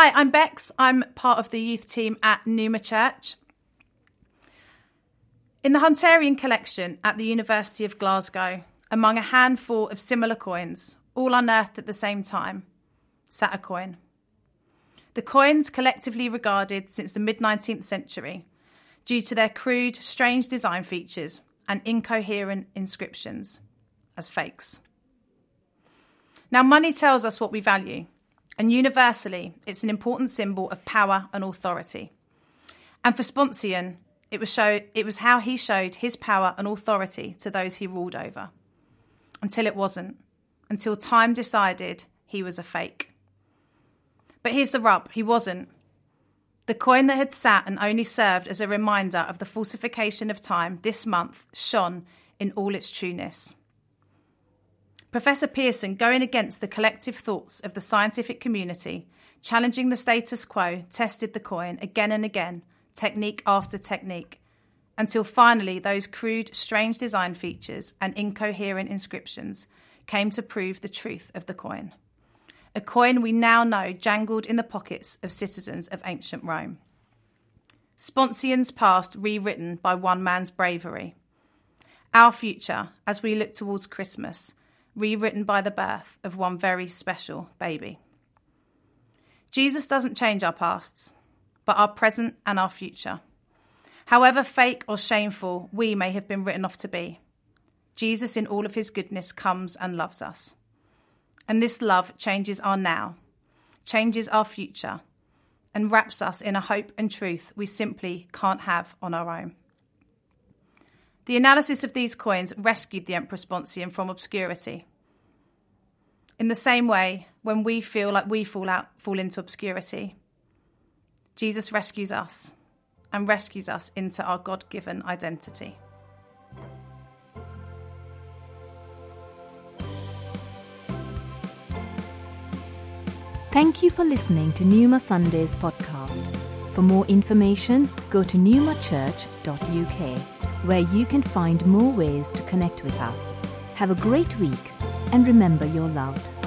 Hi, I'm Bex. I'm part of the youth team at Numa Church. In the Hunterian collection at the University of Glasgow, among a handful of similar coins, all unearthed at the same time, sat a coin. The coins collectively regarded since the mid 19th century due to their crude, strange design features and incoherent inscriptions as fakes. Now, money tells us what we value, and universally, it's an important symbol of power and authority. And for Sponsian, it was, show, it was how he showed his power and authority to those he ruled over. Until it wasn't, until time decided he was a fake. But here's the rub he wasn't. The coin that had sat and only served as a reminder of the falsification of time this month shone in all its trueness. Professor Pearson, going against the collective thoughts of the scientific community, challenging the status quo, tested the coin again and again, technique after technique, until finally those crude, strange design features and incoherent inscriptions came to prove the truth of the coin. A coin we now know jangled in the pockets of citizens of ancient Rome. Sponsian's past rewritten by one man's bravery. Our future, as we look towards Christmas, rewritten by the birth of one very special baby. Jesus doesn't change our pasts, but our present and our future. However fake or shameful we may have been written off to be, Jesus, in all of his goodness, comes and loves us. And this love changes our now, changes our future, and wraps us in a hope and truth we simply can't have on our own. The analysis of these coins rescued the Emperor Sponsian from obscurity. In the same way, when we feel like we fall out, fall into obscurity, Jesus rescues us and rescues us into our God given identity. Thank you for listening to Numa Sundays podcast. For more information, go to newmachurch.uk where you can find more ways to connect with us. Have a great week and remember you're loved.